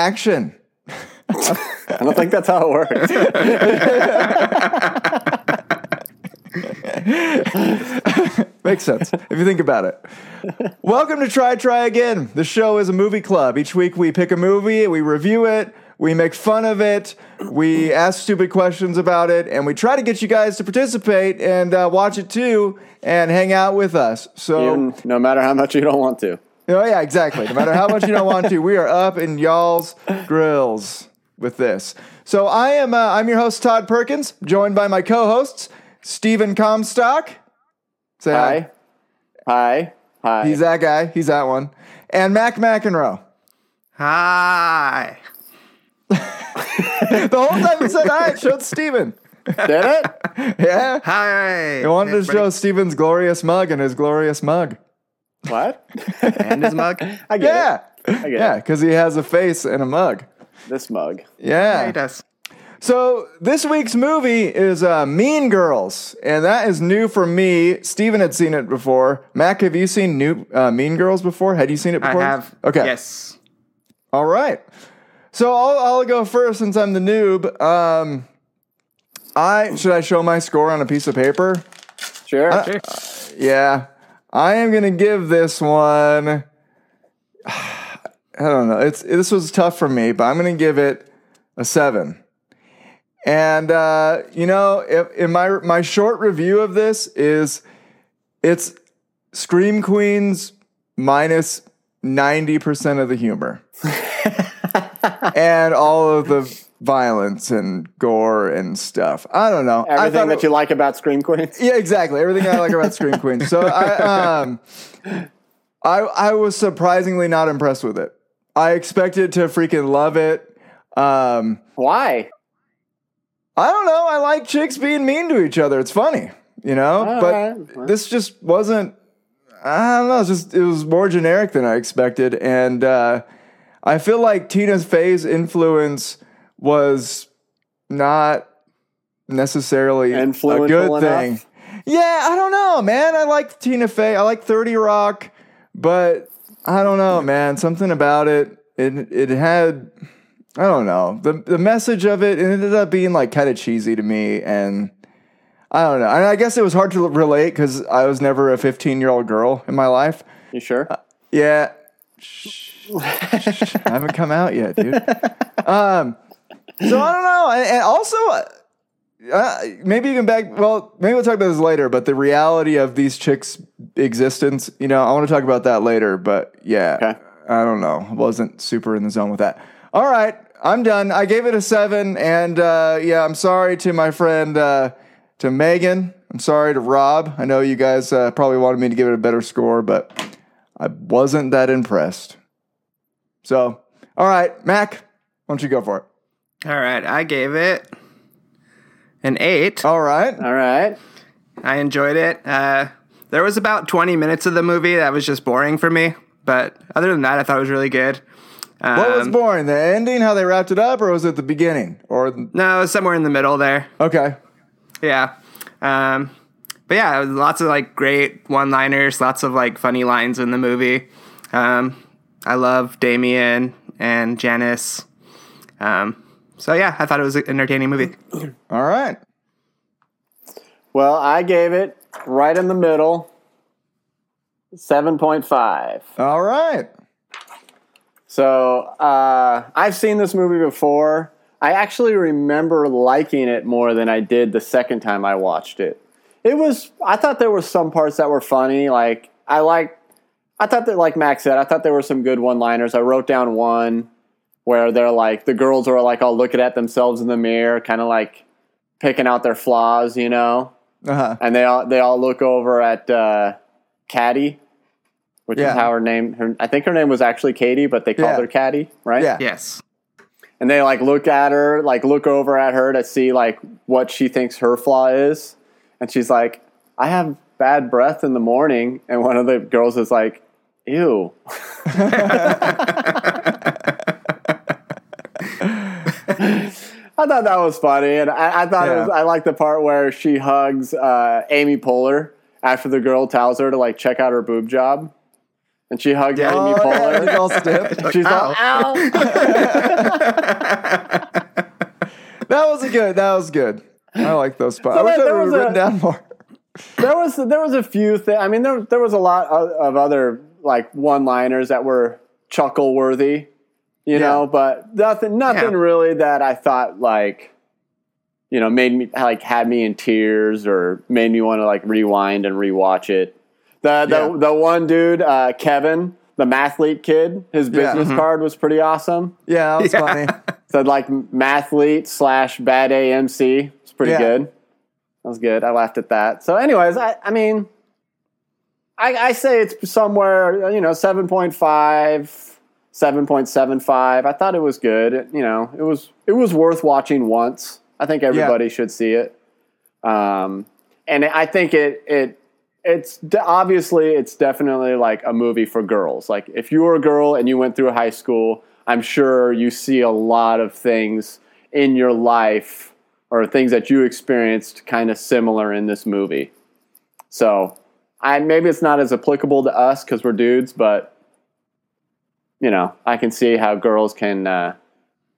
action. I don't think that's how it works. Makes sense if you think about it. Welcome to Try Try Again. The show is a movie club. Each week we pick a movie, we review it, we make fun of it, we ask stupid questions about it, and we try to get you guys to participate and uh, watch it too and hang out with us. So, Even no matter how much you don't want to. Oh yeah, exactly. No matter how much you don't want to, we are up in y'all's grills with this. So I am uh, I'm your host Todd Perkins, joined by my co-hosts Stephen Comstock. Say Hi. Hi. Hi. He's that guy. He's that one. And Mac McEnroe. Hi. The whole time he said hi, it showed Steven. Did it? Yeah. Hi. He wanted to show Steven's glorious mug and his glorious mug. What? and his mug. I get Yeah. it. I get Yeah, it. because he has a face and a mug. This mug. Yeah. He does. So this week's movie is uh, Mean Girls, and that is new for me. Steven had seen it before. Mac, have you seen new uh, Mean Girls before? Had you seen it before? I have. Okay. Yes. All right. So I'll, I'll go first since I'm the noob. Um, I should I show my score on a piece of paper? Sure. Uh, Sure. Yeah, I am gonna give this one. I don't know. It's this was tough for me, but I'm gonna give it a seven. And uh, you know, if, in my my short review of this is, it's Scream Queens minus ninety percent of the humor, and all of the violence and gore and stuff. I don't know. Everything that it- you like about Scream Queens. yeah, exactly. Everything I like about Scream Queen. So I um I I was surprisingly not impressed with it. I expected to freaking love it. Um Why? I don't know. I like chicks being mean to each other. It's funny, you know? All but right. this just wasn't I don't know, it's just it was more generic than I expected and uh I feel like Tina Fey's influence was not necessarily a good enough? thing. Yeah, I don't know, man. I like Tina Fey. I like 30 Rock, but I don't know, man. Something about it, it it had I don't know. The the message of it, it ended up being like kind of cheesy to me and I don't know. And I guess it was hard to relate cuz I was never a 15-year-old girl in my life. You sure? Uh, yeah. Shh. Shh. I haven't come out yet, dude. Um, so I don't know. And, and also, uh, maybe even back, well, maybe we'll talk about this later, but the reality of these chicks' existence, you know, I want to talk about that later, but yeah, Okay. I don't know. Wasn't super in the zone with that. All right. I'm done. I gave it a seven. And uh, yeah, I'm sorry to my friend, uh, to Megan. I'm sorry to Rob. I know you guys uh, probably wanted me to give it a better score, but I wasn't that impressed. So, all right, Mac, why don't you go for it? All right. I gave it an eight. All right. All right. I enjoyed it. Uh, there was about 20 minutes of the movie that was just boring for me, but other than that, I thought it was really good. Um, What was boring? The ending, how they wrapped it up, or was it the beginning? Or No, it was somewhere in the middle there. okay, Yeah. Um, but yeah, lots of like great one liners, lots of like funny lines in the movie. Um, I love Damien and Janice. Um, so yeah, I thought it was an entertaining movie. all right. Well, I gave it right in the middle. 7.5. All right. So uh, I've seen this movie before. I actually remember liking it more than I did the second time I watched it. It was I thought there were some parts that were funny. Like I like I thought that like Max said, I thought there were some good one-liners. I wrote down one where they're like the girls are like all looking at themselves in the mirror, kind of like picking out their flaws, you know. Uh-huh. And they all they all look over at uh, Caddy, which Yeah. is how her name. Her, I think her name was actually Katie, but they called Yeah. her Caddy, right? Yeah. Yes. And they like look at her, like look over at her to see like what she thinks her flaw is, and she's like, "I have bad breath in the morning," and one of the girls is like, "Ew." I thought that was funny, and I, I thought it Yeah. was. I like the part where she hugs uh, Amy Poehler after the girl tells her to like check out her boob job, and she hugged Amy Oh, yeah, Poehler. he's all stiff. She's all, ow. That was a good. That was good. I like those spots. I wish I would written a- down more. there was there was a few things. I mean, there there was a lot of, of other like one liners that were chuckle worthy, you Yeah. know, but nothing nothing Yeah. really that I thought like you know made me like had me in tears or made me want to like rewind and rewatch it. The the Yeah. the one dude, uh, Kevin, the mathlete kid, his business card was pretty awesome. Yeah, that was funny. Said like mathlete slash bad AMC. Pretty Yeah. good. That was good. I laughed at that. So, anyways, I, I mean, I, I say it's somewhere, you know, 7.5, 7.75. I thought it was good. It- you know, it was it was worth watching once. I think everybody should see it. Um, and I think it it it's de- obviously it's definitely like a movie for girls. Like if you were a girl and you went through high school, I'm sure you see a lot of things in your life or things that you experienced kind of similar in this movie. So, I maybe it's not as applicable to us because we're dudes, but you know, I can see how girls can uh,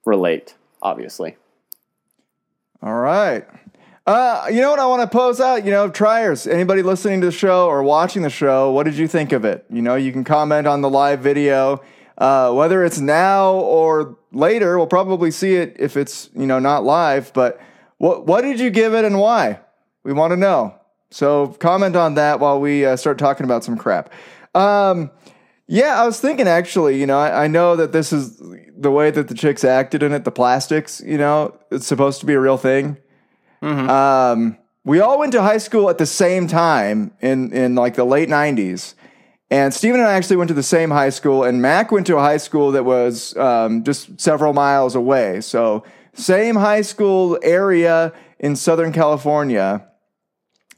relate. Obviously, All right. Uh, you know what I want to pose out? You know, triers. Anybody listening to the show or watching the show, what did you think of it? You know, you can comment on the live video. Uh, whether it's now or later, we'll probably see it if it's you know not live. But what what did you give it and why? We want to know. So comment on that while we uh, start talking about some crap. Um, yeah, I was thinking actually, you know, I, I know that this is the way that the chicks acted in it, the plastics, you know, it's supposed to be a real thing. Um, we all went to high school at the same time in, in like the late 90s. And Steven and I actually went to the same high school, and Mac went to a high school that was um, just several miles away. So, same high school area in Southern California.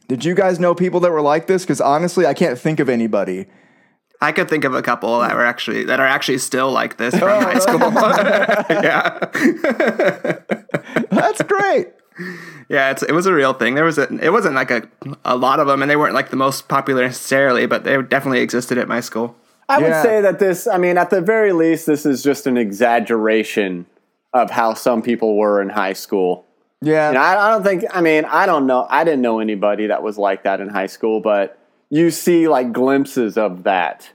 Did you guys know people that were like this? Because honestly, I can't think of anybody. I could think of a couple that were actually that are actually still like this from oh. high school. yeah, That's great. yeah. It's, it was a real thing. There was a. It wasn't like a a lot of them, and they weren't like the most popular necessarily, but they definitely existed at my school. I would say that this. I mean, at the very least, this is just an exaggeration of how some people were in high school. Yeah. And I, I don't think. I mean, I don't know. I didn't know anybody that was like that in high school, but you see like glimpses of that.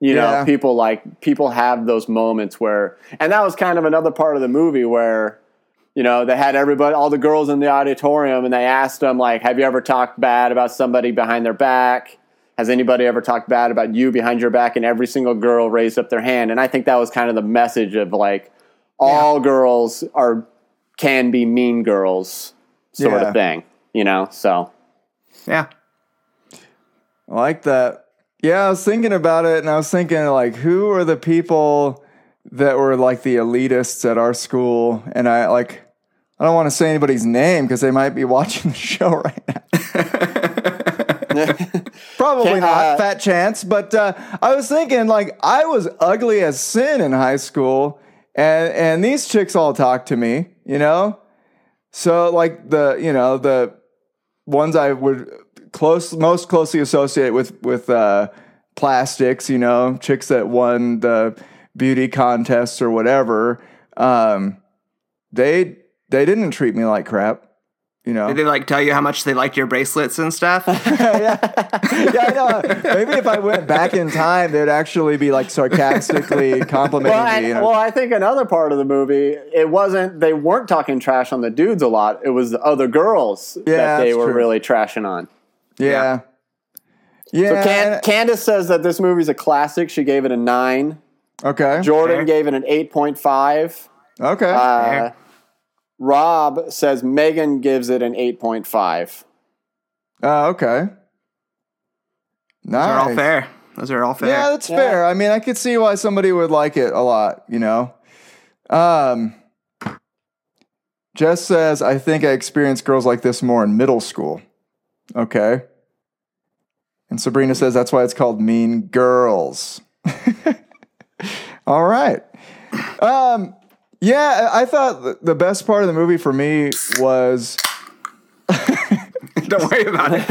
You know, Yeah. people like people have those moments where, and that was kind of another part of the movie where, you know, they had everybody, all the girls in the auditorium, and they asked them like, "Have you ever talked bad about somebody behind their back?" Has anybody ever talked bad about you behind your back? And every single girl raised up their hand. And I think that was kind of the message of like, all girls are can be mean girls, sort Yeah. of thing. You know, so Yeah, I like that. Yeah, I was thinking about it and I was thinking like who are the people that were like the elitists at our school and I like I don't want to say anybody's name because they might be watching the show right now. Probably not, uh, fat chance. But uh, I was thinking, like, I was ugly as sin in high school, and and these chicks all talk to me, you know. So like the you know the ones I would close most closely associate with with uh, plastics, you know, chicks that won the beauty contests or whatever. Um, they they didn't treat me like crap, you know. did they like tell you how much they liked your bracelets and stuff? yeah, I know. Maybe if I went back in time, they'd actually be like sarcastically complimenting well, and, me. You know? well, I think another part of the movie, it wasn't they weren't talking trash on the dudes a lot. It was the other girls Yeah, that they were true. really trashing on. yeah, yeah. So Can- and- Candace says that this movie's a classic. She gave it a nine. okay. Jordan Fair. gave it an eight point five. Okay. Uh, Fair. Rob says Megan gives it an eight point five. Uh, okay. Those are all fair. Those are all fair. Yeah, that's Yeah. fair. I mean, I could see why somebody would like it a lot, you know. Um Jess says, I think I experienced girls like this more in middle school. Okay. And Sabrina says that's why it's called Mean Girls. All right. Um yeah, I I thought the best part of the movie for me was Don't worry about it.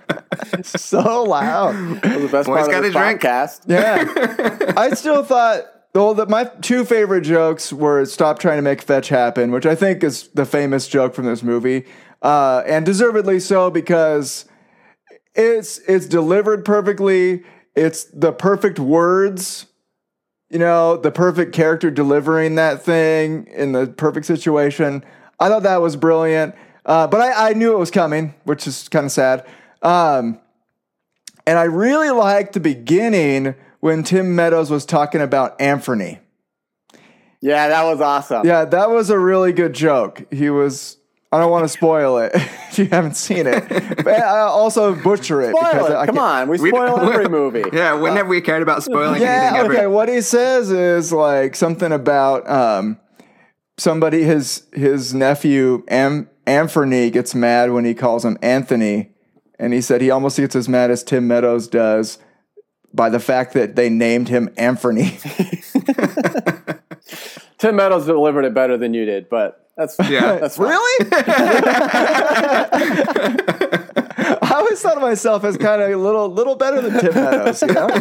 so loud. That was the best Boy's part of got a drink. podcast. Yeah. I still thought well that my two favorite jokes were stop trying to make fetch happen, which I think is the famous joke from this movie. Uh, and deservedly so because it's it's delivered perfectly. It's the perfect words. You know, the perfect character delivering that thing in the perfect situation. I thought that was brilliant. Uh, but I, I knew it was coming, which is kind of sad. Um, and I really liked the beginning when Tim Meadows was talking about Anthony. Yeah, that was awesome. Yeah, that was a really good joke. He was. I don't want to spoil it if you haven't seen it. But I also butcher it. Spoil it. I Come on, we We- spoil every movie. Yeah, when have we cared about spoiling Yeah, anything ever? okay. What he says is like something about um, somebody his his nephew Am- Anthony gets mad when he calls him Anthony, and he said he almost gets as mad as Tim Meadows does by the fact that they named him Anthony. Tim Meadows delivered it better than you did, but that's Yeah. that's fine. really? I always thought of myself as kind of a little little better than Tim Meadows. You know?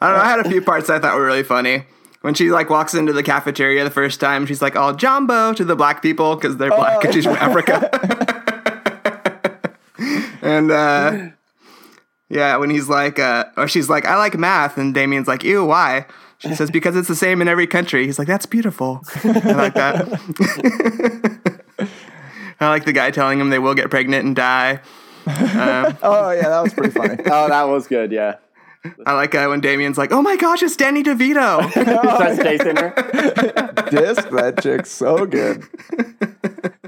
I don't know. I had a few parts I thought were really funny. When she like walks into the cafeteria the first time, she's like, all Jambo" to the black people because they're black and she's from Africa. and uh, yeah, when he's like, uh, or she's like, "I like math," and Damien's like, "Ew, why?" She says, "Because it's the same in every country." He's like, "That's beautiful." I like that. I like the guy telling him they will get pregnant and die. Oh yeah, that was pretty funny. Oh, that was good. Yeah, I like uh, when Damien's like, "Oh my gosh, it's Danny DeVito." he starts chasing her. disc. That chick's so good.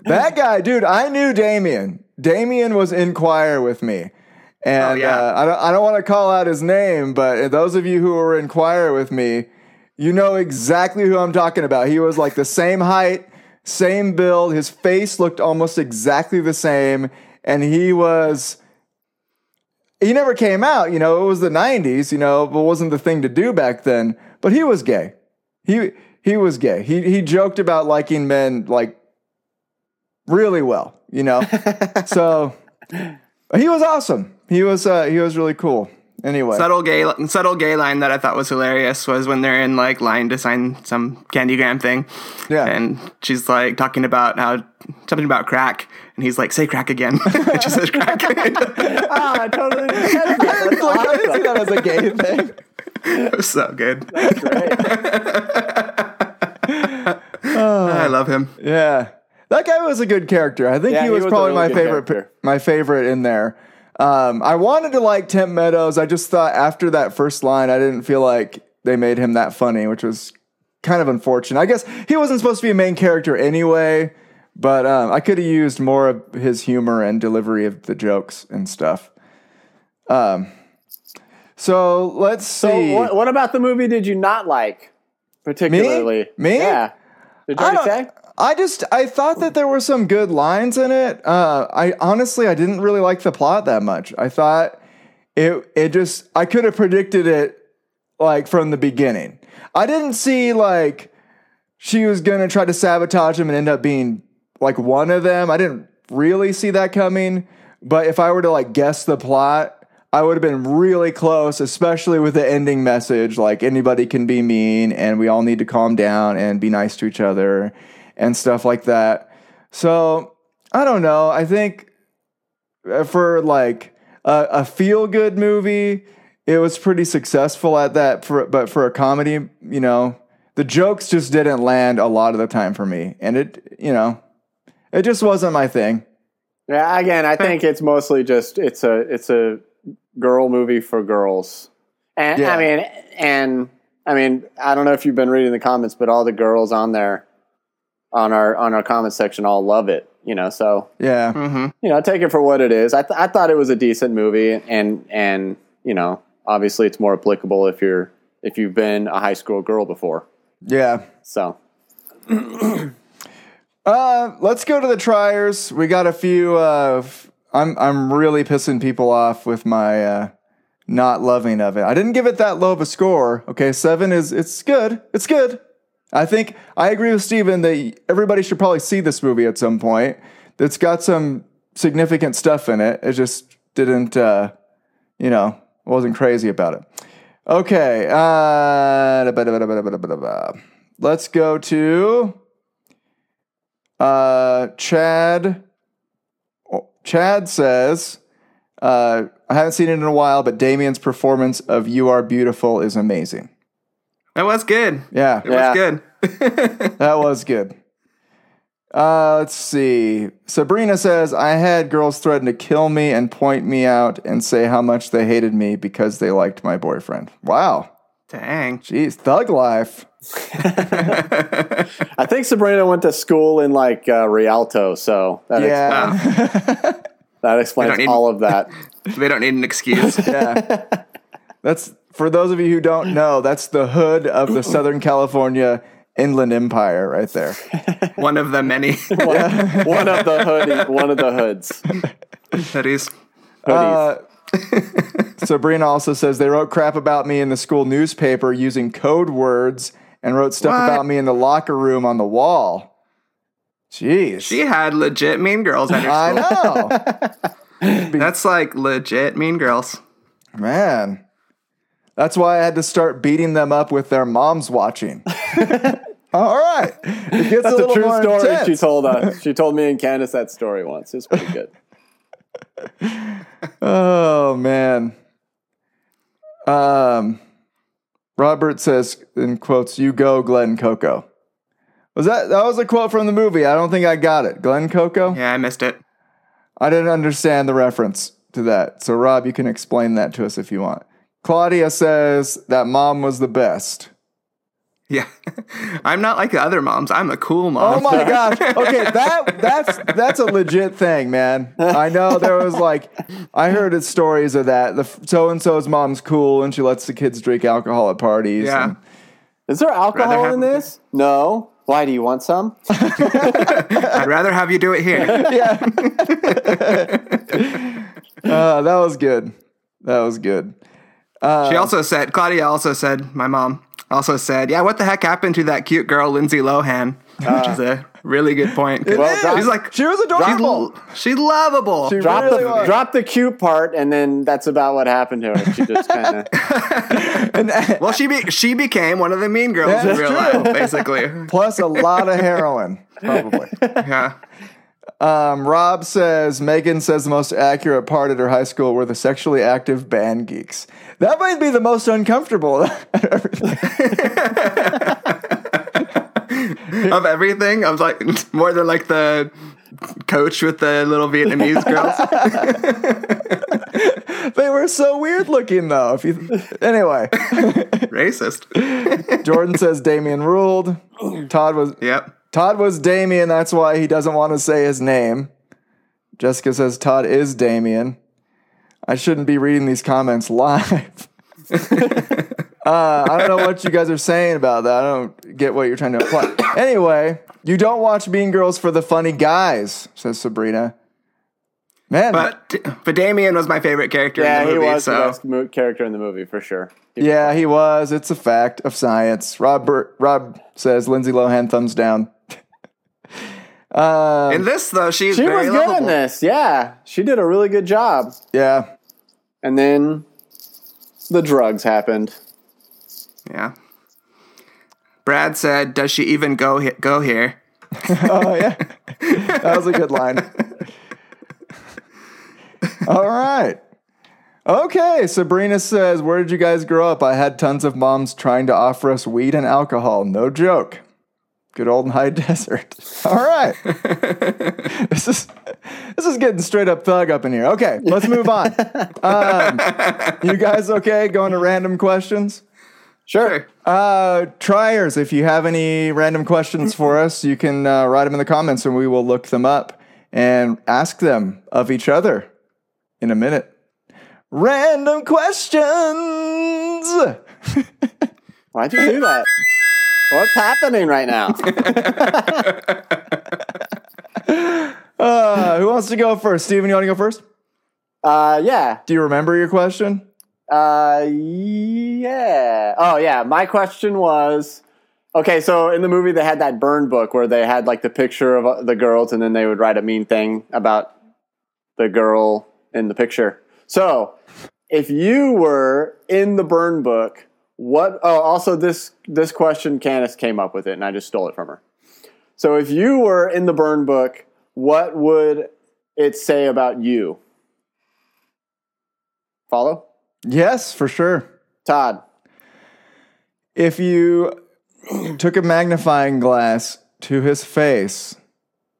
that guy, dude, I knew Damien. Damien was in choir with me. And Oh, yeah. uh, I don't, I don't want to call out his name, but those of you who were in choir with me, you know exactly who I'm talking about. He was like the same height, same build. His face looked almost exactly the same. And he was he never came out, you know, it was the 90s, you know, but wasn't the thing to do back then. But he was gay. He he was gay. He he joked about liking men like really well, you know. so he was awesome. He was uh he was really cool. Anyway. subtle gay subtle gay line that I thought was hilarious was when they're in like line to sign some candygram thing. Yeah. And she's like talking about how something about crack and he's like, say crack again. and she says crack. Ah, I totally. That's I didn't see awesome. that as a gay thing. it was so good. Great. I love him. Yeah. That guy was a good character. I think Yeah, he he was, was probably really my favorite character. my favorite in there. Um, I wanted to like Tim Meadows. I just thought after that first line, I didn't feel like they made him that funny, which was kind of unfortunate. I guess he wasn't supposed to be a main character anyway, but um, I could have used more of his humor and delivery of the jokes and stuff. Um, so let's So, what, what about the movie? Did you not like particularly? Me? Yeah. Did you I say? I just I thought that there were some good lines in it. Uh, I honestly I didn't really like the plot that much. I thought it it just I could have predicted it like from the beginning. I didn't see like she was gonna try to sabotage him and end up being like one of them. I didn't really see that coming. But if I were to like guess the plot, I would have been really close, especially with the ending message like anybody can be mean and we all need to calm down and be nice to each other and stuff like that. So I don't know. I think uh, for like a, a feel good movie, it was pretty successful at that. For but for a comedy, you know, the jokes just didn't land a lot of the time for me, and it, you know, it just wasn't my thing. Yeah. Again, I think it's mostly just it's a it's a girl movie for girls, and Yeah. I mean, and I mean, I don't know if you've been reading the comments, but all the girls on there on our on our comment section all love it. You know, so Yeah, Mm-hmm. you know, take it for what it is. I, th- I thought it was a decent movie, and and you know, obviously, it's more applicable if you're if you've been a high school girl before. yeah. So Uh, let's go to the triers. We got a few. Uh, f- I'm I'm really pissing people off with my uh, not loving of it. I didn't give it that low of a score. Okay, seven is it's good. It's good. I think I agree with Steven that everybody should probably see this movie at some point. It's got some significant stuff in it. It just didn't, uh, you know, wasn't crazy about it. Okay. Uh, let's go to uh, Chad. Chad says, uh, I haven't seen it in a while, but Damien's performance of You Are Beautiful is amazing. That was good. Yeah. It Yeah. was good. That was good. Uh, let's see. Sabrina says, I had girls threaten to kill me and point me out and say how much they hated me because they liked my boyfriend. Wow. Dang. Jeez, thug life. I think Sabrina went to school in like uh, Rialto, so that Yeah. explains, that explains need- all of that. they don't need an excuse. yeah. That's for those of you who don't know, that's the hood of the Southern California Inland Empire right there. One of the many One, one of the hoodie, one of the hoods. hoodies. Hoodies. Uh, Sabrina also says they wrote crap about me in the school newspaper using code words and wrote stuff What? about me in the locker room on the wall. Jeez. She had legit mean girls at her I know. That's like legit mean girls. Man. That's why I had to start beating them up with their moms watching. All right. It gets That's a a true more story. intense. She told us. She told me and Candace that story once. It's pretty good. Oh man. Um Robert says in quotes, you go, Glen Coco. Was that that was a quote from the movie? I don't think I got it. Glen Coco? Yeah, I missed it. I didn't understand the reference to that. So Rob, you can explain that to us if you want. Claudia says that mom was the best. Yeah. I'm not like the other moms. I'm a cool mom. Oh my gosh. Okay, that that's that's a legit thing, man. I know there was like I heard it stories of that. The so and so's mom's cool and she lets the kids drink alcohol at parties. Yeah. and- Is there alcohol in this? No. Why do you want some? I'd rather have you do it here. Uh, that was good. That was good. Uh, She also said, Claudia also said, my mom also said, yeah, what the heck happened to that cute girl, Lindsay Lohan? Which is a really good point. Well, drop- she's like, She was she's, adorable. she's lovable. She Drop really the was. drop the cute part, and then that's about what happened to her. She just kind of. Well, she be, she became one of the mean girls in real true. life, basically. plus a lot of heroin, probably. Yeah. Um, Rob says Megan says the most accurate part at her high school were the sexually active band geeks. That might be the most uncomfortable. Of everything, I was like, more than like the coach with the little Vietnamese girls. they were so weird looking though. If you anyway, Racist. Jordan says Damien ruled. Todd was Yep. Todd was Damien. That's why he doesn't want to say his name. Jessica says Todd is Damien. I shouldn't be reading these comments live. uh, I don't know what you guys are saying about that. I don't get what you're trying to imply. Anyway, you don't watch Mean Girls for the funny guys, says Sabrina. Man, But but Damien was my favorite character Yeah, in the he movie. was the best mo- character in the movie for sure. yeah, he was. It's a fact of science. Robert Rob says Lindsay Lohan thumbs down. Uh, in this though, she's She was good lovable. in this. Yeah, she did a really good job. yeah, And then the drugs happened. Yeah. Brad said, "Does she even go he- go here?" Oh yeah, that was a good line. All right. Okay, Sabrina says, Where did you guys grow up? I had tons of moms trying to offer us weed and alcohol. No joke. Good old high desert. All right. this is this is getting straight up thug up in here. Okay, let's move on. Um, you guys okay? Going to random questions? Sure. Uh, triers, if you have any random questions for us, you can uh, write them in the comments and we will look them up and ask them of each other in a minute. Random questions. Why'd you do that? What's happening right now? Uh, who wants to go first? Steven, you want to go first? Uh, yeah. Do you remember your question? Uh, yeah. Oh, yeah. My question was Okay, so in the movie they had that burn book where they had like the picture of uh, the girls, and then they would write a mean thing about the girl in the picture. So, if you were in the burn book, what? Oh, also this this question Candace came up with it, and I just stole it from her. So, if you were in the burn book, what would it say about you? Follow, Yes, for sure. Todd. If you took a magnifying glass to his face,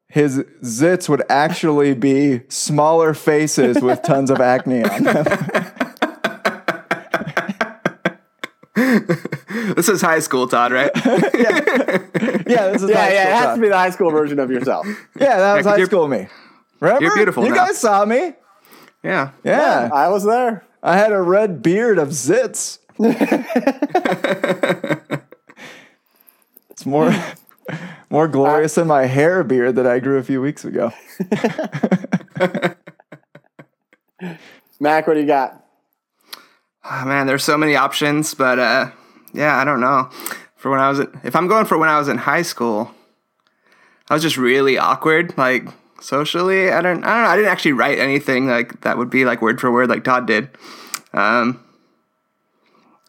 his zits would actually be smaller faces with tons of acne on them. This is high school, Todd, right? yeah, yeah, this is Yeah, high yeah, it has talk. to be the high school version of yourself. Yeah, that was Yeah, high school me. Remember? you're beautiful You now. guys saw me. yeah. Yeah. I was there. I had a red beard of zits. it's more more glorious than my hair beard that I grew a few weeks ago. Mac, what do you got? Oh, man, there's so many options, but uh, yeah, I don't know. For when I was, in, if I'm going for when I was in high school, I was just really awkward, like socially. I don't, I don't know. I didn't actually write anything like that would be like word for word like Todd did. Um,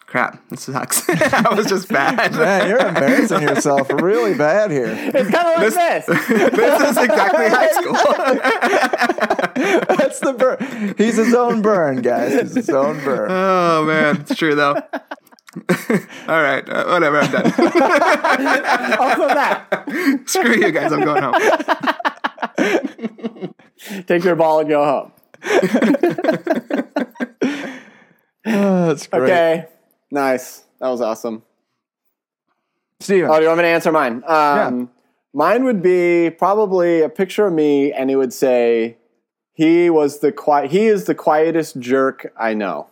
crap, this sucks. I was just bad. Man, you're embarrassing yourself really bad here. It's kind of like this. this is exactly high school. That's the burn. He's his own burn, guys. He's his own burn. oh man, it's true though. All right, uh, whatever. I'm done. Also that. Screw you guys. I'm going home. Take your ball and go home. Oh, that's great. Okay. Nice. That was awesome. Steven. Oh, do you want me to answer mine? Um, Mine would be probably a picture of me, and it would say, "He was the quiet. He is the quietest jerk I know."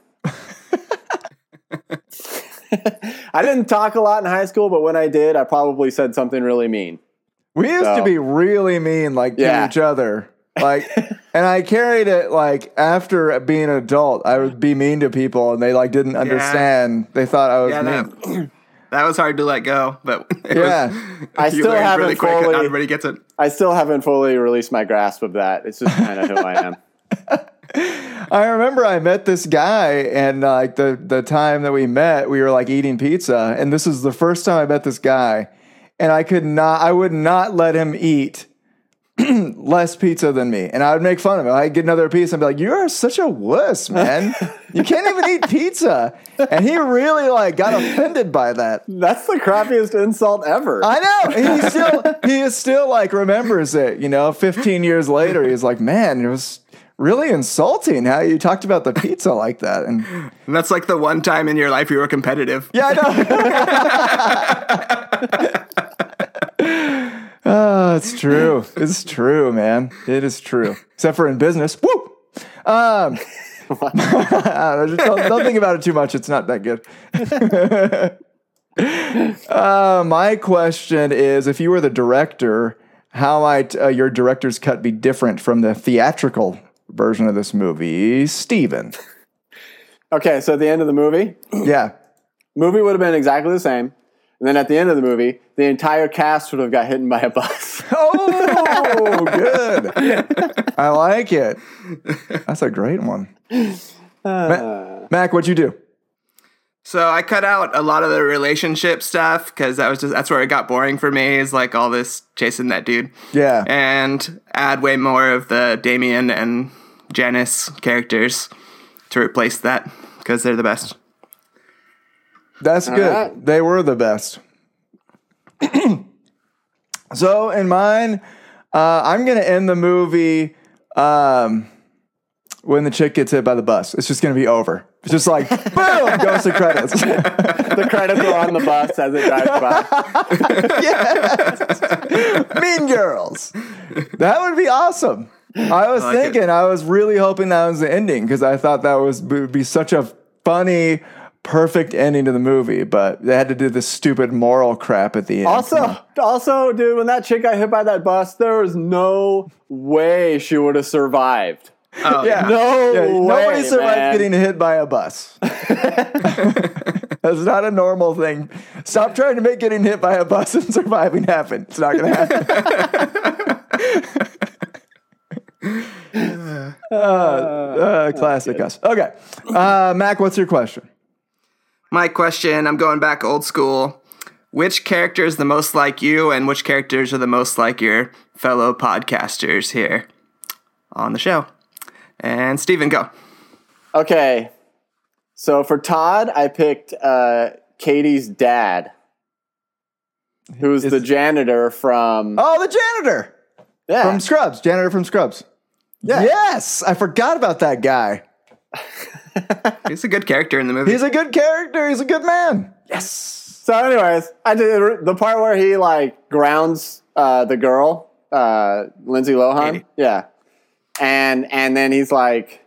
I didn't talk a lot in high school, but when I did, I probably said something really mean. We used to be really mean, like to Yeah. each other. Like, and I carried it like after being an adult, I would be mean to people, and they like didn't understand. They thought I was Yeah, mean. that, that was hard to let go, but it Yeah. was, I you still haven't really quick. fully- Not everybody gets it. I still haven't fully released my grasp of that. It's just kind of who I am. I remember I met this guy, and uh, like the the time that we met, we were like eating pizza, and this is the first time I met this guy, and I could not, I would not let him eat less pizza than me, and I would make fun of him. I'd get another piece and be like, "You are such a wuss, man! you can't even eat pizza," and he really like got offended by that. That's the crappiest insult ever. I know. He still he is still like remembers it, you know, 15 years later. He's like, man, it was really insulting how you talked about the pizza like that. And And that's like the one time in your life you were competitive. yeah, I know. oh, it's true. It's true, man. It is true. Except for in business. Woo! Um don't, don't, don't think about it too much. It's not that good. uh, my question is if you were the director, how might uh, your director's cut be different from the theatrical version of this movie? Steven. Okay, so at the end of the movie, Yeah. movie would have been exactly the same. And then at the end of the movie, the entire cast would have got hit by a bus. Oh, good. I like it. That's a great one. Ah. Ma- Mac, what'd you do? So I cut out a lot of the relationship stuff because that was just that's where it got boring for me. Is like all this chasing that dude, Yeah. and add way more of the Damien and Janice characters to replace that because they're the best. That's good. right. They were the best. so in mine, uh, I'm gonna end the movie um, when the chick gets hit by the bus. It's just gonna be over. It's just like boom, goes to credits. the credits are on the bus as it drives by. mean Girls. That would be awesome. I was like it. thinking, I was really hoping that was the ending because I thought that was would be such a funny, perfect ending to the movie. But they had to do this stupid moral crap at the end. Also, also, dude, when that chick got hit by that bus, there was no way she would have survived. Oh, yeah, No Yeah, way, nobody survives man. getting hit by a bus. That's not a normal thing. Stop trying to make getting hit by a bus and surviving happen. It's not going to happen. Uh, uh, classic us. Okay. Uh, Mac, what's your question? My question, I'm going back old school. Which character is the most like you, and which characters are the most like your fellow podcasters here on the show? And Steven, go. Okay. So for Todd, I picked uh, Katie's dad, who's Is- the janitor from. Oh, the janitor yeah. from Scrubs. Janitor from Scrubs. Yeah. Yes, I forgot about that guy. He's a good character in the movie. He's a good character. He's a good man. Yes. So, anyways, I did the part where he like grounds uh, the girl, uh, Lindsay Lohan. Katie. Yeah, and and then he's like,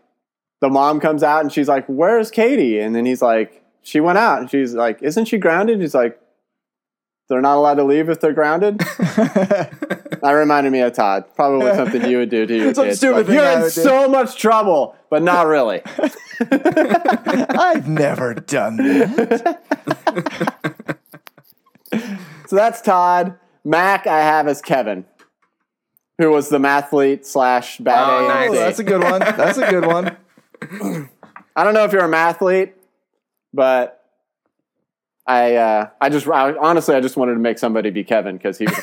the mom comes out and she's like, "Where's Katie?" And then he's like, "She went out." And she's like, "Isn't she grounded?" He's like, "They're not allowed to leave if they're grounded." that reminded me of Todd. Probably something you would do to your Some kids. stupid Like, thing You're I in would do." so much trouble, but not really. I've never done that. So that's Todd. Mac, I have as Kevin, who was the mathlete slash bad Oh, AMC. nice. Oh, that's a good one. That's a good one. I don't know if you're a mathlete, but I uh, I just I, honestly I just wanted to make somebody be Kevin because he was,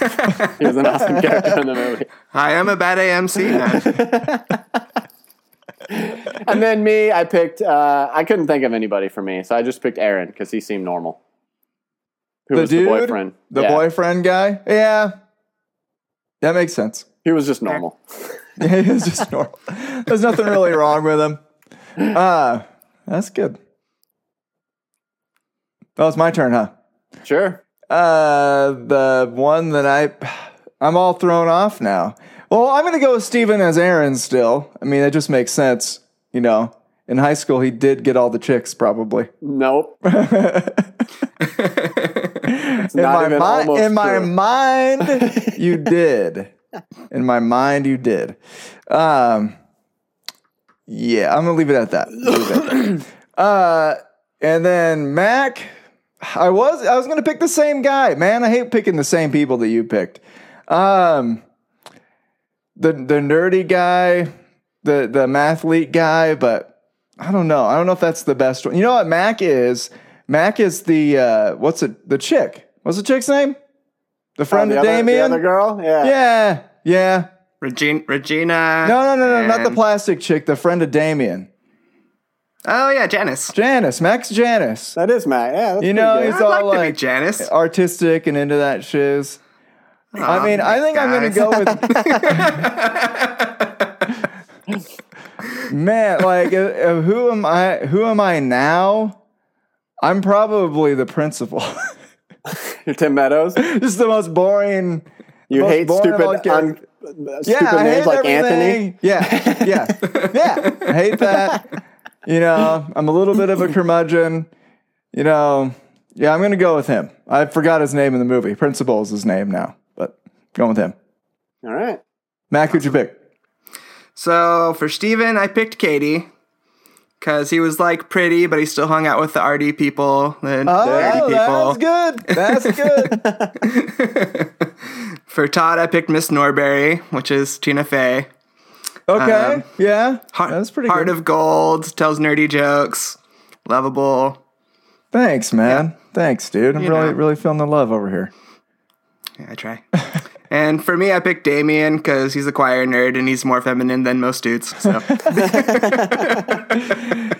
he was an awesome character in the movie. I am a bad AMC man. And then me, I picked. Uh, I couldn't think of anybody for me, so I just picked Aaron because he seemed normal. Who The was dude, the boyfriend? the Yeah, boyfriend guy. Yeah, that makes sense. He was just normal. he was just normal. There's nothing really wrong with him. Uh, that's good. Oh, it's my turn, huh? Sure. Uh, the one that I, I'm all thrown off now. Well, I'm gonna go with Steven as Aaron still. I mean, it just makes sense. You know, in high school he did get all the chicks, probably. Nope. in my mind, in my mind, you did. In my mind, you did. Um, yeah, I'm gonna leave it at that. Leave it at that. uh, and then Mac, I was I was gonna pick the same guy. Man, I hate picking the same people that you picked. Um, the the nerdy guy, the the mathlete guy, but I don't know. I don't know if that's the best one. You know what Mac is? Mac is the uh, what's it? The chick. What's the chick's name? The friend Oh, the of other, the Damien. other girl. Yeah. yeah, yeah. Regina. Regina. No, no, no, no, not the plastic chick. The friend of Damien. Oh yeah, Janice. Janice, Max Janice. That is Matt. Yeah. That's You know, good. he's I'd all like, to like be Janice. artistic and into that shiz. I mean, I nice think I'm gonna go with man. Like, uh, uh, who am I? Who am I now? I'm probably the principal. You're Tim Meadows. Just the most boring. You Most hate boring stupid, like un, Yeah, stupid I names hate like Anthony. everything. Yeah, yeah, yeah. I hate that. You know, I'm a little bit of a curmudgeon. You know, yeah, I'm gonna go with him. I forgot his name in the movie. Principal is his name now, but going with him. All right. Mac, who'd you pick? So for Steven, I picked Katie because he was like pretty, but he still hung out with the arty people, the nerdy Oh, people. that's good. That's good. For Todd, I picked Miss Norbury, which is Tina Fey. Okay, Um, yeah, Heart, that's pretty Heart good. of gold, tells nerdy jokes, lovable. Thanks, man. Thanks, dude. I'm You really, know. really feeling the love over here. Yeah, I try. and for me, I picked Damien because he's a choir nerd and he's more feminine than most dudes. So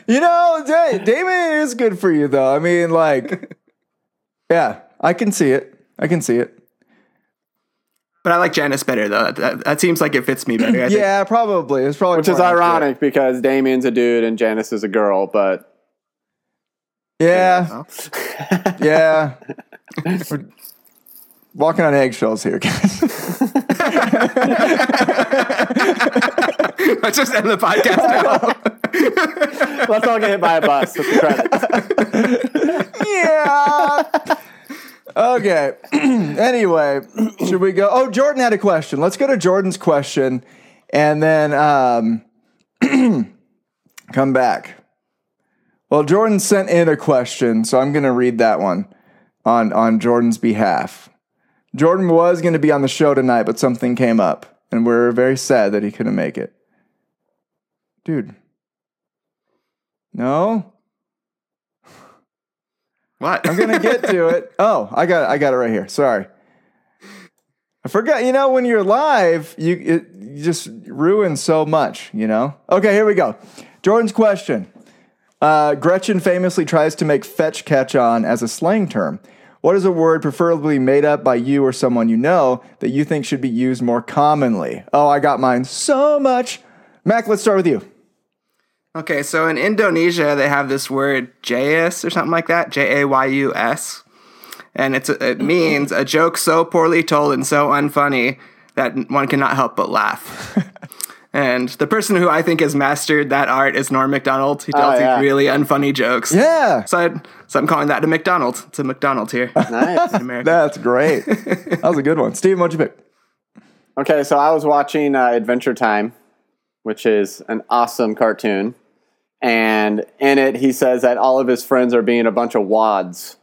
You know, Da- Damien is good for you, though. I mean, like, yeah, I can see it. I can see it. But I like Janice better though. That, that, that seems like it fits me better. I think. Yeah, probably. It's probably Which is more accurate. ironic because Damien's a dude and Janice is a girl, but Yeah, yeah. We're walking on eggshells here, guys. Let's just end the podcast now. let's all get hit by a bus with the credits. yeah. Okay. anyway, should we go? Oh, Jordan had a question. Let's go to Jordan's question, and then um, come back. Well, Jordan sent in a question, so I'm going to read that one on on Jordan's behalf. Jordan was going to be on the show tonight, but something came up, and we're very sad that he couldn't make it. Dude. No? What? I'm gonna get to it. Oh, I got it. I got it right here. Sorry. I forgot. You know, when you're live, you it you just ruin so much. You know. Okay, here we go. Jordan's question. Uh, Gretchen famously tries to make fetch catch on as a slang term. What is a word preferably made up by you or someone you know that you think should be used more commonly? Oh, I got mine so much. Mac, let's start with you. Okay, so in Indonesia they have this word jayus or something like that, J A Y U S, and it's it means a joke so poorly told and so unfunny that one cannot help but laugh. and the person who I think has mastered that art is Norm Macdonald. He tells Oh, yeah. these really unfunny jokes. Yeah, So, I, so I'm calling that to McDonald. It's a McDonald here Nice. in America. that's great. that was a good one. Steve, what'd you pick? Okay, so I was watching uh, Adventure Time, which is an awesome cartoon. And in it, he says that all of his friends are being a bunch of wads.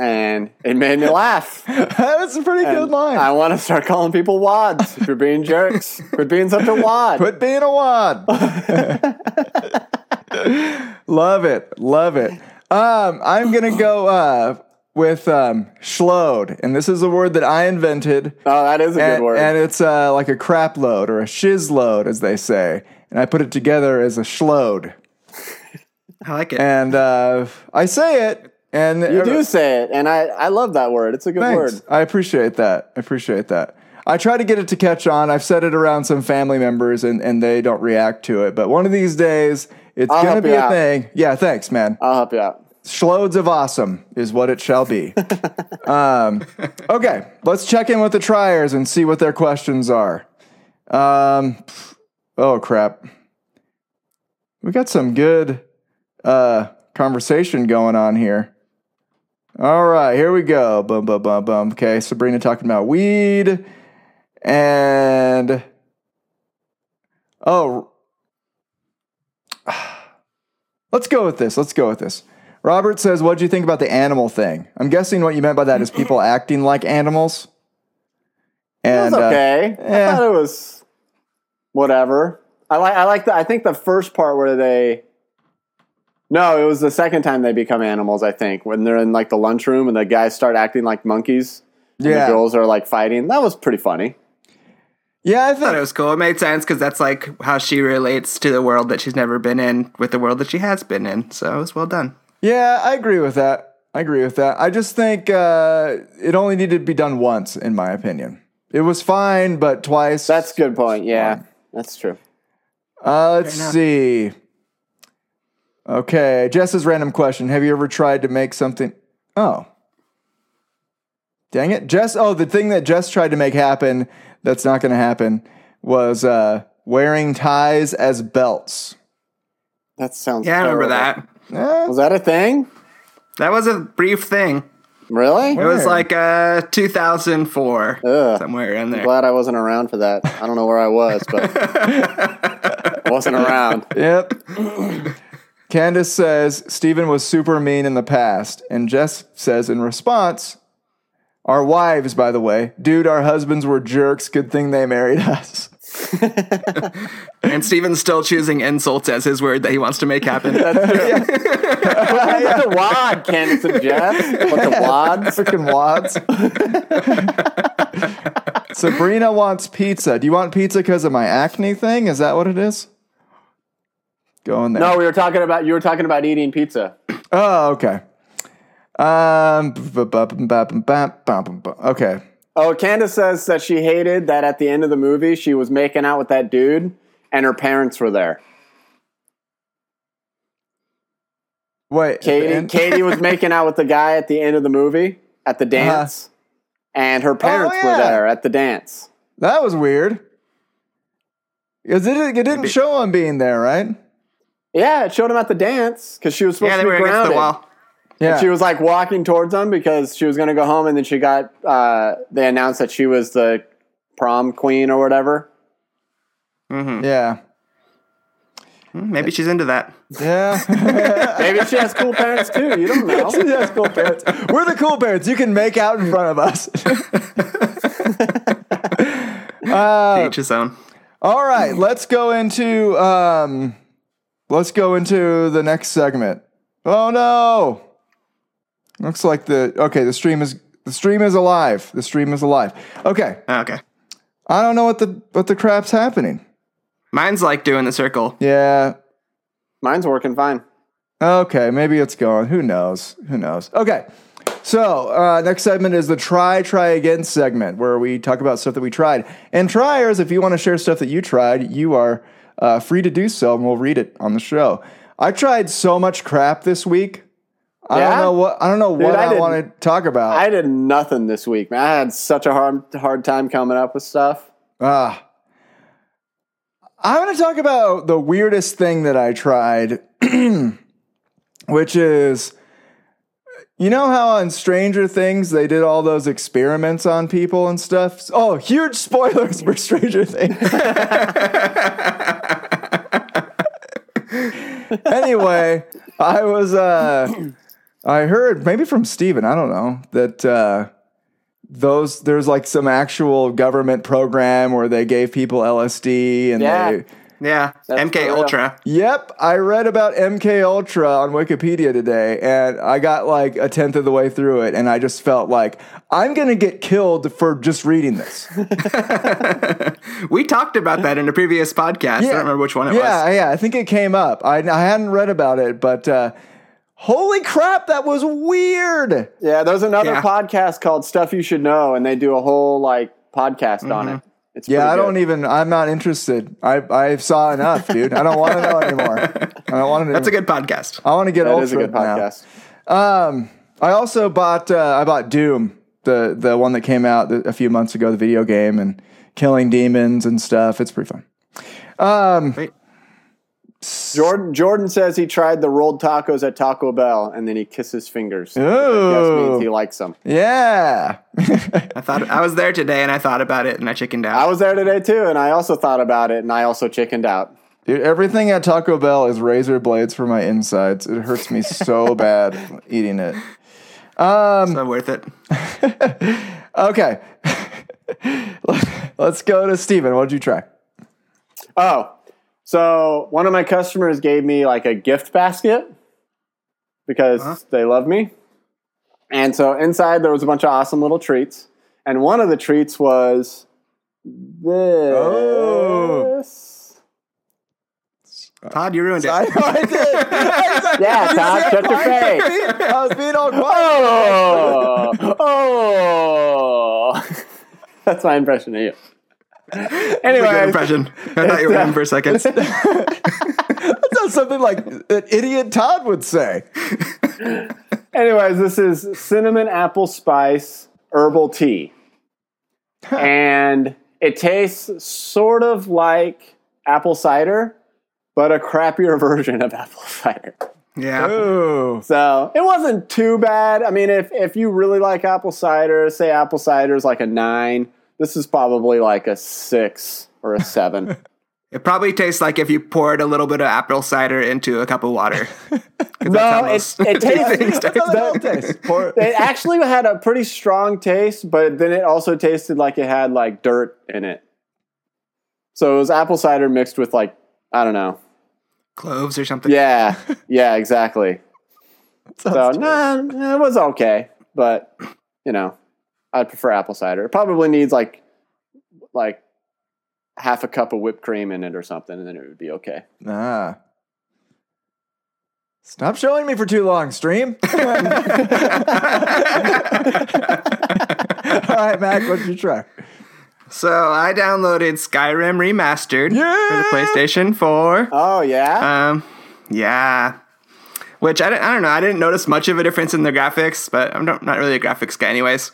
and it made me laugh. That's a pretty good line. I want to start calling people wads. If you're being jerks, quit being such a wad. Quit being a wad. love it. Love it. Um, I'm going to go uh, with um, schlode. And this is a word that I invented. Oh, that is a And, good word. and it's uh, like a crap load or a shiz load, as they say. And I put it together as a schlode. I like it. And uh, I say it. And you do say it, and I, I love that word. It's a good Thanks. word. I appreciate that. I appreciate that. I try to get it to catch on. I've said it around some family members and, and they don't react to it. But one of these days, it's I'll going to be a out. thing. Yeah, thanks, man. I'll help you out. Schlodes of awesome is what it shall be. um, okay, let's check in with the triers and see what their questions are. Um, oh, crap. We got some good uh, conversation going on here. All right, here we go. Bum, bum, bum, bum. Okay, Sabrina talking about weed. And. Oh. Let's go with this. Let's go with this. Robert says, What do you think about the animal thing? I'm guessing what you meant by that is people acting like animals. It And was uh, okay. yeah. I thought it was whatever. I like I like the I think the first part where they No, it was the second time they become animals, I think, when they're in like the lunchroom and the guys start acting like monkeys. And Yeah. the girls are like fighting. That was pretty funny. yeah, I I thought it was cool. It made sense because that's like how she relates to the world that she's never been in with the world that she has been in. So it was well done. yeah, I agree with that. I agree with that. I just think uh, it only needed to be done once, in my opinion. It was fine, but twice. That's a good point. Yeah. That's true. Uh, let's see. Okay, Jess's random question: Have you ever tried to make something? Oh, dang it, Jess! Oh, the thing that Jess tried to make happen that's not going to happen was uh, wearing ties as belts. That sounds Yeah, I remember terrible. that. Eh, Was that a thing? That was a brief thing. Really? It was like uh 2004, Ugh. somewhere in there. I'm Glad I wasn't around for that. I don't know where I was, but wasn't around. Yep. Candace says Stephen was super mean in the past, and Jess says in response, "Our wives, by the way, dude, our husbands were jerks. Good thing they married us." And Steven's still choosing insults as his word that he wants to make happen. That's true. Bunch of wad, Candace and Jeff. Bunch of wads. Freaking wads. Sabrina wants pizza. Do you want pizza because of my acne thing? Is that what it is? Go in there. No, we were talking about you were talking about eating pizza. Oh, okay. Um. Okay. Oh, Candace says that she hated that at the end of the movie she was making out with that dude and her parents were there. Wait. Katie Katie was making out with the guy at the end of the movie at the dance. And her parents Uh-huh. Oh, yeah. were there at the dance. That was weird. Because it, it didn't show him being there, right? Yeah, it showed him at the dance because she was supposed yeah, to they be were against grounded. The wall. Yeah. She was like walking towards them because she was going to go home, and then she got. Uh, they announced that she was the prom queen or whatever. yeah. Maybe she's into that. Yeah. Maybe she has cool parents too. You don't know. She has cool parents. We're the cool parents. You can make out in front of us. To each his own. All right, let's go into um, let's go into the next segment. Oh no! Looks like the okay. The stream is the stream is alive. The stream is alive. Okay, Okay. I don't know what the what the crap's happening. Mine's like doing the circle. Yeah. Mine's working fine. Okay, maybe it's gone. Who knows? Who knows? Okay. So, uh, next segment is the try, try again segment where we talk about stuff that we tried. And triers, if you want to share stuff that you tried, you are uh, free to do so, and we'll read it on the show. I tried so much crap this week. I don't Yeah? know what I don't know what I I, want to talk about. I did nothing this week, man. I had such a hard hard time coming up with stuff. Ah. I want to talk about the weirdest thing that I tried, which is you know how on Stranger Things they did all those experiments on people and stuff? Oh, huge spoilers for Stranger Things. anyway, I was uh I heard maybe from Steven, I don't know, that uh those there's like some actual government program where they gave people LSD and Yeah. they Yeah. That's MK real. Ultra. Yep, I read about MK Ultra on Wikipedia today and I got like a tenth of the way through it and I just felt like I'm going to get killed for just reading this. We talked about that in a previous podcast. I don't remember which one it yeah, was. yeah, I think it came up. I, I hadn't read about it, but uh, holy crap, that was weird. Yeah, there's another Yeah. podcast called Stuff You Should Know, and they do a whole like podcast on it. It's Yeah, pretty I don't even. I'm not interested. I I saw enough, dude. I don't want to know anymore. I don't want to. That's a good podcast. I want to get That ultra a good now. podcast. Um, I also bought uh, I bought Doom, the the one that came out a few months ago, the video game and killing demons and stuff. It's pretty fun. Um, Wait. Jordan Jordan says he tried the rolled tacos at Taco Bell, and then he kisses fingers. That Ooh. means he likes them. yeah. I thought I was there today and I thought about it and I chickened out. I was there today too, and I also thought about it, and I also chickened out. Dude, everything at Taco Bell is razor blades for my insides. It hurts me so bad eating it. Um So worth it. Okay. Let's go to Steven. What did you try? Oh, so one of my customers gave me like a gift basket because uh-huh. they love me. And so inside there was a bunch of awesome little treats. And one of the treats was this. Oh. Todd, you ruined it. I know I did. Yeah, Todd, shut your face. I was being all oh. quiet. Oh, oh. That's my impression of you. That's a good Anyway, impression. I thought you were in for a uh, second. That's not something like an idiot Todd would say. anyways, this is cinnamon apple spice herbal tea. and it tastes sort of like apple cider, but a crappier version of apple cider. Yeah. Ooh. So it wasn't too bad. I mean, if, if you really like apple cider, say apple cider is like a nine, this is probably like a six or a seven. It probably tastes like if you poured a little bit of apple cider into a cup of water. no, it, it tastes. taste. That's how they all taste. Pour- It actually had a pretty strong taste, but then it also tasted like it had like dirt in it. So it was apple cider mixed with like I don't know. Cloves or something. Yeah, yeah, exactly. So Sounds nah, it was okay, but you know, I'd prefer apple cider. It probably needs like like half a cup of whipped cream in it or something, and then it would be okay. Ah. Stop showing me for too long, stream. All right, Mac, what did you try? So I downloaded Skyrim Remastered Yeah! for the PlayStation 4. Oh yeah, Um, yeah. Which I, don't- I don't know. I didn't notice much of a difference in the graphics, but I'm not, not really a graphics guy, anyways.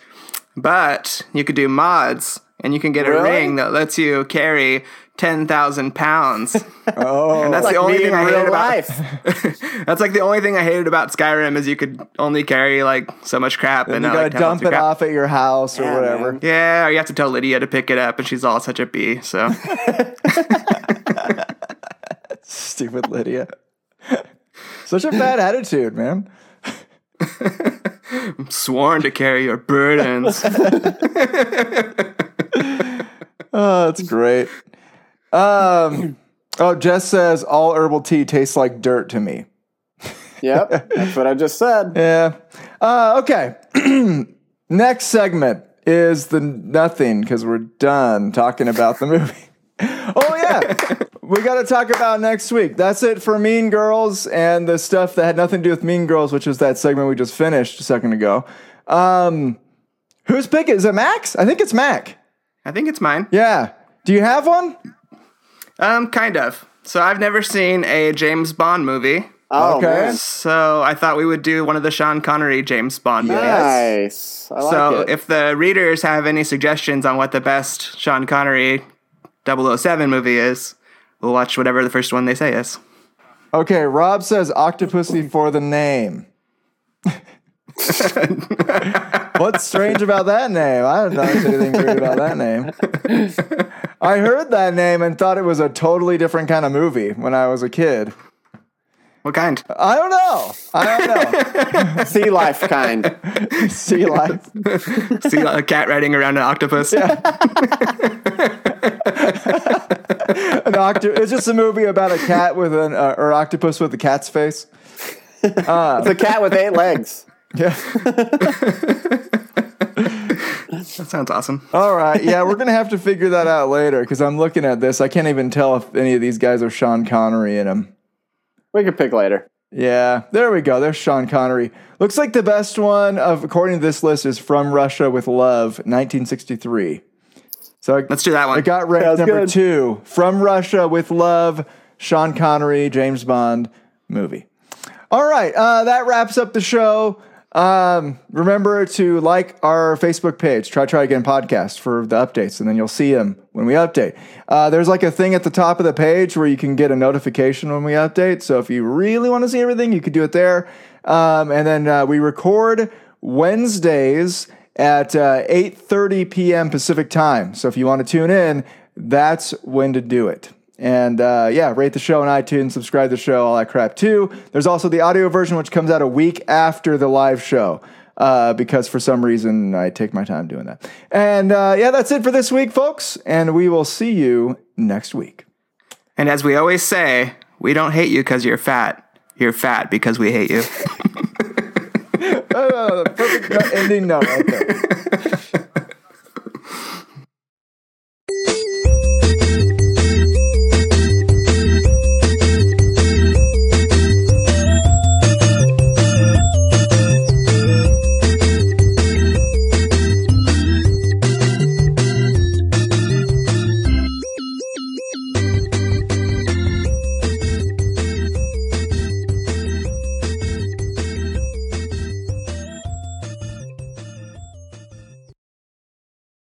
But you could do mods, and you can get a ring that lets you carry 10,000 pounds. Oh, And that's like the only thing in I hated about. That's like the only thing I hated about Skyrim is you could only carry like so much crap and you gotta like dump it crap. off at your house or Yeah, whatever. man. Yeah, or you have to tell Lydia to pick it up, and she's all such a bee. So Stupid Lydia. Such a bad attitude, man. I'm sworn to carry your burdens. Oh, that's great. Um, oh, Jess says all herbal tea tastes like dirt to me. Yep, that's what I just said. Yeah. Uh, okay. Next segment is the nothing because we're done talking about the movie. oh yeah, we got to talk about next week. That's it for Mean Girls and the stuff that had nothing to do with Mean Girls, which was that segment we just finished a second ago. Um, whose pick is it? Max? I think it's Mac. I think it's mine. Yeah. Do you have one? Um, kind of. So I've never seen a James Bond movie. Oh, Okay. man. So I thought we would do one of the Sean Connery James Bond movies. Nice. I like so it. if the readers have any suggestions on what the best Sean Connery 007 movie is, we'll watch whatever the first one they say is. Okay. Rob says Octopussy for the name. What's strange about that name? I don't know anything weird about that name. I heard that name and thought it was a totally different kind of movie when I was a kid. What kind? I don't know. I don't know. sea life kind. Sea life. See a cat riding around an octopus? An octo- it's just a movie about a cat with an uh, or octopus with a cat's face. It's a cat with eight legs. Yeah. That sounds awesome. All right. Yeah, we're gonna have to figure that out later because I'm looking at this. I can't even tell if any of these guys are Sean Connery in them. We can pick later. Yeah, there we go. There's Sean Connery. Looks like the best one of according to this list is From Russia with Love, 1963. So Let's do that one. it got ranked number good. two. From Russia with Love, Sean Connery, James Bond movie. All right, uh, that wraps up the show. Um, remember to like our Facebook page, Try Try Again podcast for the updates, and then you'll see them when we update. Uh, there's like a thing at the top of the page where you can get a notification when we update. So if you really want to see everything, you could do it there. Um, and then uh, we record Wednesdays at uh, 8:30 p.m. Pacific time. So if you want to tune in, that's when to do it. And uh, yeah, rate the show on iTunes, subscribe to the show, all that crap too. There's also the audio version, which comes out a week after the live show. Uh, because for some reason I take my time doing that. And uh, yeah, that's it for this week, folks. And we will see you next week. And as we always say, we don't hate you because you're fat. You're fat because we hate you. oh, perfect ending now. Okay.